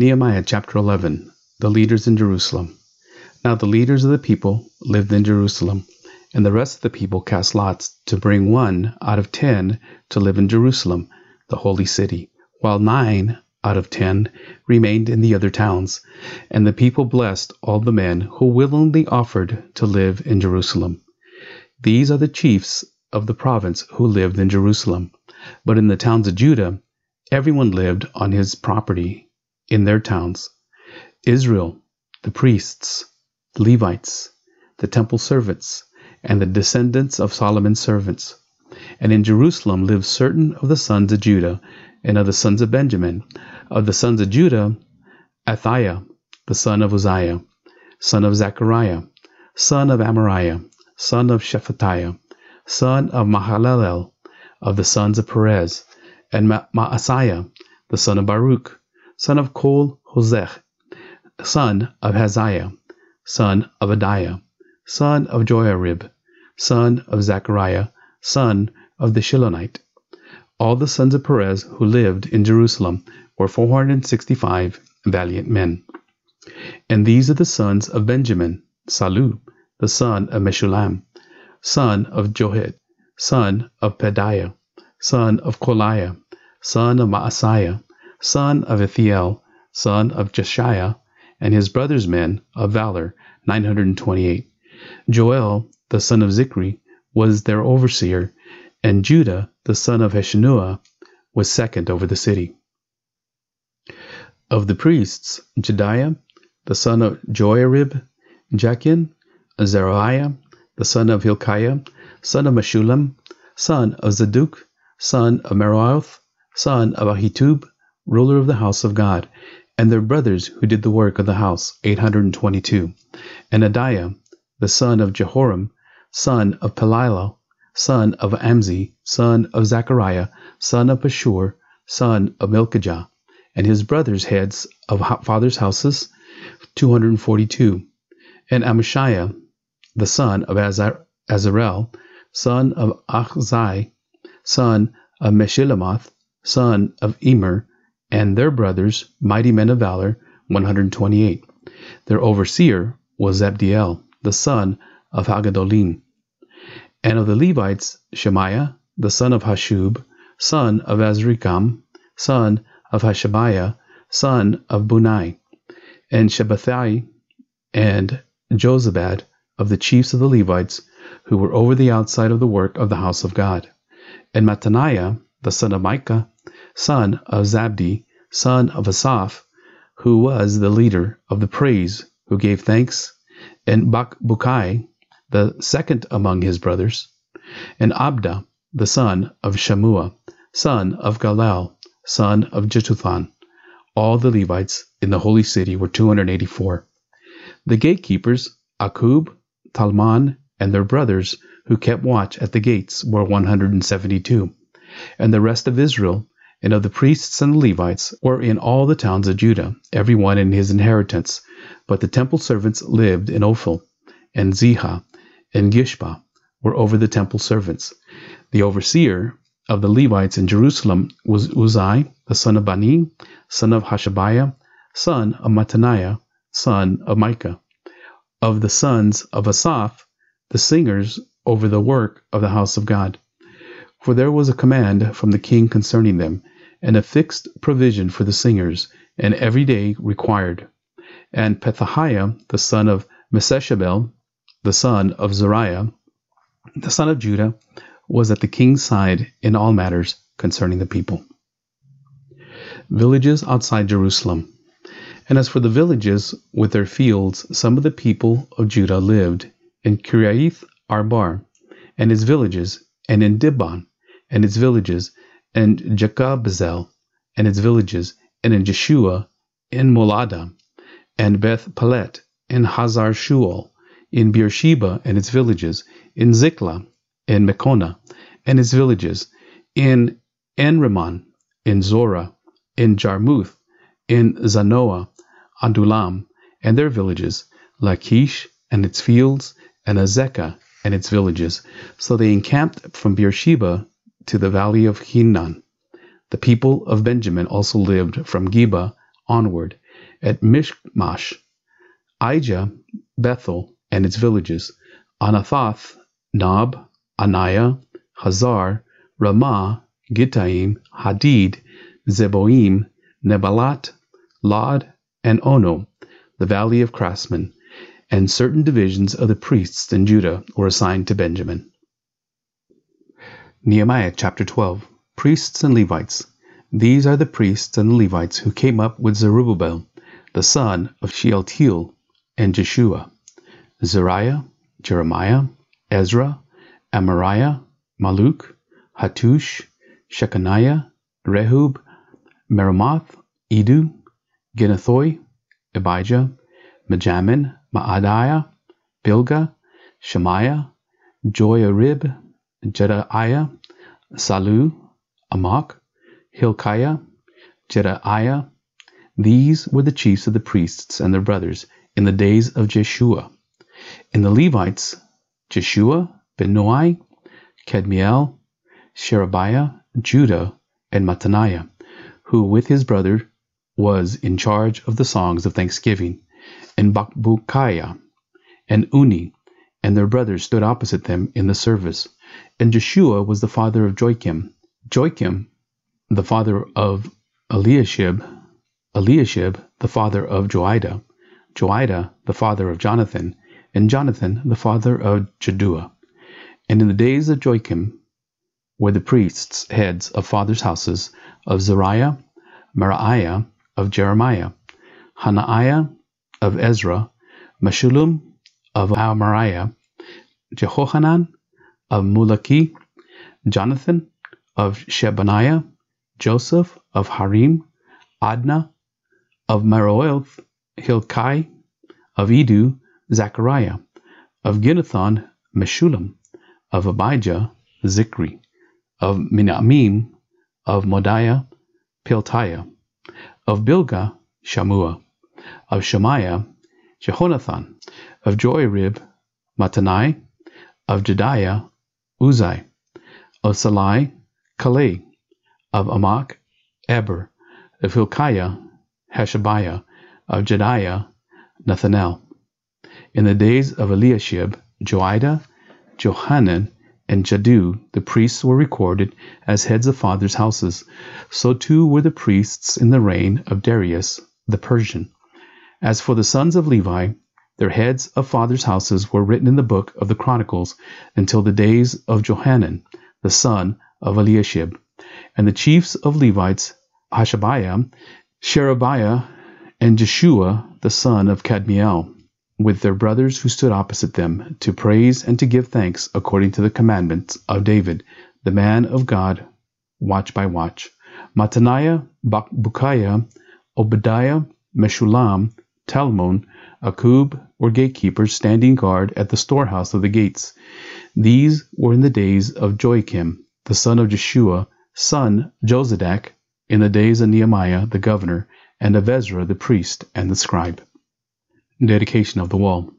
Nehemiah chapter 11 The leaders in Jerusalem. Now the leaders of the people lived in Jerusalem, and the rest of the people cast lots to bring one out of ten to live in Jerusalem, the holy city, while nine out of ten remained in the other towns. And the people blessed all the men who willingly offered to live in Jerusalem. These are the chiefs of the province who lived in Jerusalem. But in the towns of Judah, everyone lived on his property in their towns Israel, the priests, Levites, the temple servants, and the descendants of Solomon's servants. And in Jerusalem lived certain of the sons of Judah and of the sons of Benjamin. Of the sons of Judah, Athaiah, the son of Uzziah, son of Zechariah, son of Amariah, son of Shephatiah, son of Mahalalel, of the sons of Perez, and Ma- Maaseiah, the son of Baruch, son of Kol Hosech, son of Hazaiah, son of Adaiah, son of Joiarib, son of Zechariah, son of the Shilonite. All the sons of Perez who lived in Jerusalem were 465 valiant men. And these are the sons of Benjamin, Sallu, the son of Meshullam, son of Joed, son of Pedaiah, son of Kolaiah, son of Maaseiah, son of Ithiel, son of Jeshaiah, and his brother's men of valor, 928. Joel, the son of Zichri, was their overseer, and Judah, the son of Hassenuah, was second over the city. Of the priests, Jedaiah, the son of Joiarib, Jachin, Azariah, the son of Hilkiah, son of Meshullam, son of Zadok, son of Meraioth, son of Ahitub, ruler of the house of God, and their brothers who did the work of the house, 822. And Adaiah, the son of Jehoram, son of Pelaliah, son of Amzi, son of Zechariah, son of Pashhur, son of Malchijah, and his brothers' heads of fathers' houses, 242. And Amashiah, the son of Azar- Azarel, son of Ahzai, son of Meshillemoth, son of Immer, and their brothers, mighty men of valor, 128. Their overseer was Zabdiel, the son of Haggedolim. And of the Levites, Shemaiah, the son of Hasshub, son of Azrikam, son of Hashabiah, son of Bunni, and Shabbethai, and Jozabad, of the chiefs of the Levites, who were over the outside of the work of the house of God, and Mattaniah, the son of Micah, son of Zabdi, son of Asaph, who was the leader of the praise, who gave thanks, and Bakbukiah, the second among his brothers, and Abda, the son of Shammua, son of Galal, son of Jeduthun. All the Levites in the holy city were 284. The gatekeepers, Akkub, Talmon, and their brothers, who kept watch at the gates, were 172. And the rest of Israel, and of the priests and the Levites were in all the towns of Judah, every one in his inheritance. But the temple servants lived in Ophel, and Ziha, and Gishpa were over the temple servants. The overseer of the Levites in Jerusalem was Uzzi, the son of Bani, son of Hashabiah, son of Mattaniah, son of Micah. Of the sons of Asaph, the singers over the work of the house of God. For there was a command from the king concerning them, and a fixed provision for the singers, and every day required. And Pethahiah, the son of Meshezabel, the son of Zariah, the son of Judah, was at the king's side in all matters concerning the people. Villages outside Jerusalem. And as for the villages with their fields, some of the people of Judah lived in Kiriath Arba and its villages, and in Dibon and its villages, and Jekabzeel and its villages, and in Jeshua, in Moladah, and Beth Pelet, in Hazar Shual, in Beersheba and its villages, in Ziklag, in Meconah and its villages, in Enrimmon, in Zorah, in Jarmuth, in Zanoah, Adullam, and their villages, Lachish and its fields, and Azekah and its villages. So they encamped from Beersheba to the valley of Hinnom. The people of Benjamin also lived from Geba onward, at Michmash, Aija, Bethel, and its villages, Anathoth, Nob, Anaiah, Hazor, Ramah, Gittaim, Hadid, Zeboim, Neballat, Lod, and Ono, the valley of craftsmen, and certain divisions of the priests in Judah were assigned to Benjamin. Nehemiah chapter 12 Priests and Levites. These are the priests and the Levites who came up with Zerubbabel, the son of Shealtiel, and Jeshua, Zariah, Jeremiah, Ezra, Amariah, Malluch, Hattush, Shecaniah, Rehum, Meremoth, Iddo, Ginnethoi, Abijah, Mijamin, Maadiah, Bilgah, Shemaiah, Joiarib, Jedaiah, Sallu, Amok, Hilkiah, Jedaiah. These were the chiefs of the priests and their brothers in the days of Jeshua. In the Levites, Jeshua, Binnui, Kadmiel, Sherebiah, Judah, and Mattaniah, who with his brother was in charge of the songs of thanksgiving, and Bakbukiah, and Unni, and their brothers stood opposite them in the service. And Jeshua was the father of Joachim, Joachim the father of Eliashib, Eliashib the father of Joiada, Joiada the father of Jonathan, and Jonathan the father of Jaddua. And in the days of Joachim were the priests heads of fathers' houses of Zariah, Meraiah of Jeremiah, Hananiah of Ezra, Meshullam of Amariah, Jehohanan of Malluchi, Jonathan of Shebaniah, Joseph of Harim, Adna of Meraioth, Helkai of Iddo, Zechariah of Ginnethon, Meshullam of Abijah, Zichri, of Miniamin, of Moadiah, Piltai of Bilgah, Shammua of Shemaiah, Jehonathan of Joiarib, Mattenai of Jedaiah, Uzzi of Sallai, Kallai of Amok, Eber of Hilkiah, Hashabiah of Jedaiah, Nethanel. In the days of Eliashib, Joiada, Johanan, and Jaddua, the priests were recorded as heads of fathers' houses. So too were the priests in the reign of Darius the Persian. As for the sons of Levi, their heads of fathers' houses were written in the book of the Chronicles until the days of Johanan, the son of Eliashib. And the chiefs of Levites, Hashabiah, Sherebiah, and Jeshua, the son of Kadmiel with their brothers who stood opposite them, to praise and to give thanks according to the commandments of David, the man of God, watch by watch. Mattaniah, Bakbukiah, Obadiah, Meshullam, Talmon, Akkub or gatekeepers standing guard at the storehouse of the gates. These were in the days of Joachim, the son of Jeshua, son Jozadak, in the days of Nehemiah the governor, and of Ezra the priest and the scribe. Dedication of the Wall.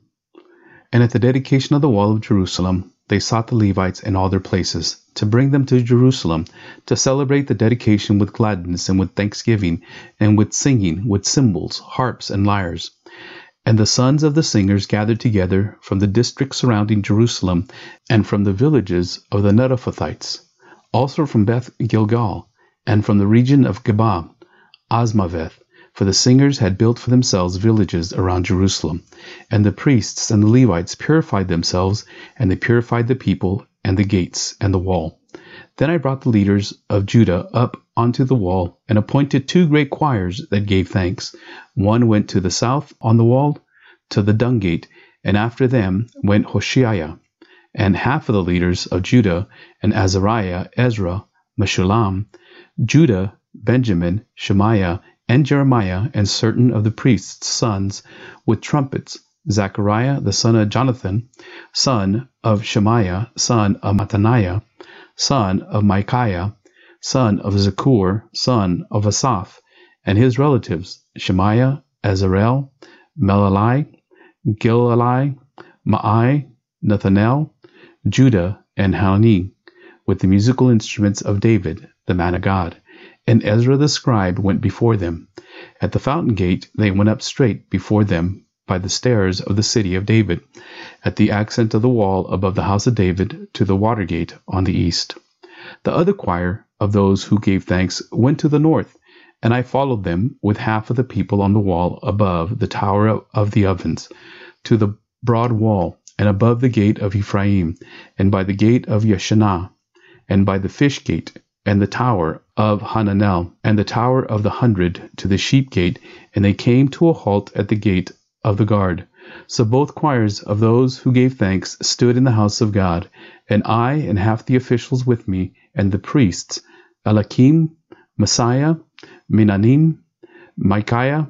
And at the dedication of the wall of Jerusalem, they sought the Levites in all their places, to bring them to Jerusalem, to celebrate the dedication with gladness and with thanksgiving, and with singing, with cymbals, harps, and lyres. And the sons of the singers gathered together from the district surrounding Jerusalem, and from the villages of the Netophathites, also from Beth Gilgal, and from the region of Geba, Azmaveth, for the singers had built for themselves villages around Jerusalem. And the priests and the Levites purified themselves, and they purified the people, and the gates, and the wall. Then I brought the leaders of Judah up onto the wall, and appointed two great choirs that gave thanks. One went to the south on the wall, to the dung gate, and after them went Hoshea, and half of the leaders of Judah, and Azariah, Ezra, Meshullam, Judah, Benjamin, Shemaiah, and Jeremiah and certain of the priests' sons with trumpets, Zechariah the son of Jonathan, son of Shemaiah, son of Mattaniah, son of Micaiah, son of Zaccur, son of Asaph, and his relatives, Shemaiah, Azarel, Milalai, Gilalai, Maai, Nethanel, Judah, and Hanani, with the musical instruments of David, the man of God and Ezra the scribe went before them. At the fountain gate they went up straight before them by the stairs of the city of David, at the accent of the wall above the house of David to the water gate on the east. The other choir of those who gave thanks went to the north, and I followed them with half of the people on the wall above the tower of the ovens, to the broad wall, and above the gate of Ephraim, and by the gate of Yeshanah, and by the fish gate, and the tower of Hananel, and the tower of the hundred to the sheep gate, and they came to a halt at the gate of the guard. So both choirs of those who gave thanks stood in the house of God, and I and half the officials with me, and the priests, Eliakim, Maaseiah, Miniamin, Micaiah,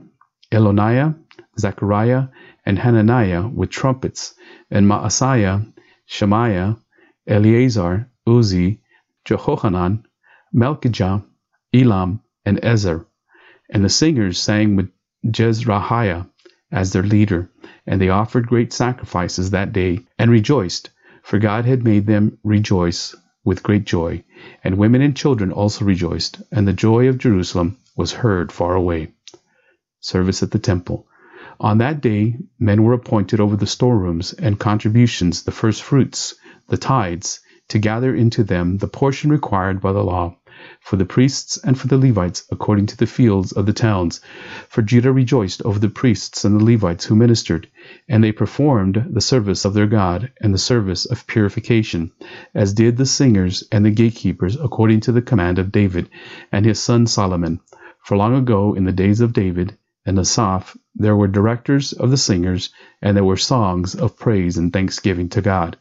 Elioenai, Zechariah, and Hananiah with trumpets, and Maaseiah, Shemaiah, Eleazar, Uzzi, Jehohanan, Malchijah, Elam, and Ezer. And the singers sang with Jezrahiah as their leader, and they offered great sacrifices that day, and rejoiced, for God had made them rejoice with great joy. And women and children also rejoiced, and the joy of Jerusalem was heard far away. Service at the Temple. On that day men were appointed over the storerooms and contributions, the first fruits, the tithes, to gather into them the portion required by the law, for the priests and for the Levites according to the fields of the towns. For Judah rejoiced over the priests and the Levites who ministered, and they performed the service of their God and the service of purification, as did the singers and the gatekeepers according to the command of David and his son Solomon. For long ago, in the days of David and Asaph, there were directors of the singers, and there were songs of praise and thanksgiving to God.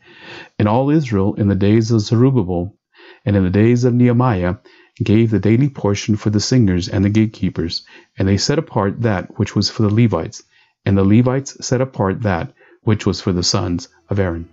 And all Israel in the days of Zerubbabel and in the days of Nehemiah gave the daily portion for the singers and the gatekeepers, and they set apart that which was for the Levites, and the Levites set apart that which was for the sons of Aaron.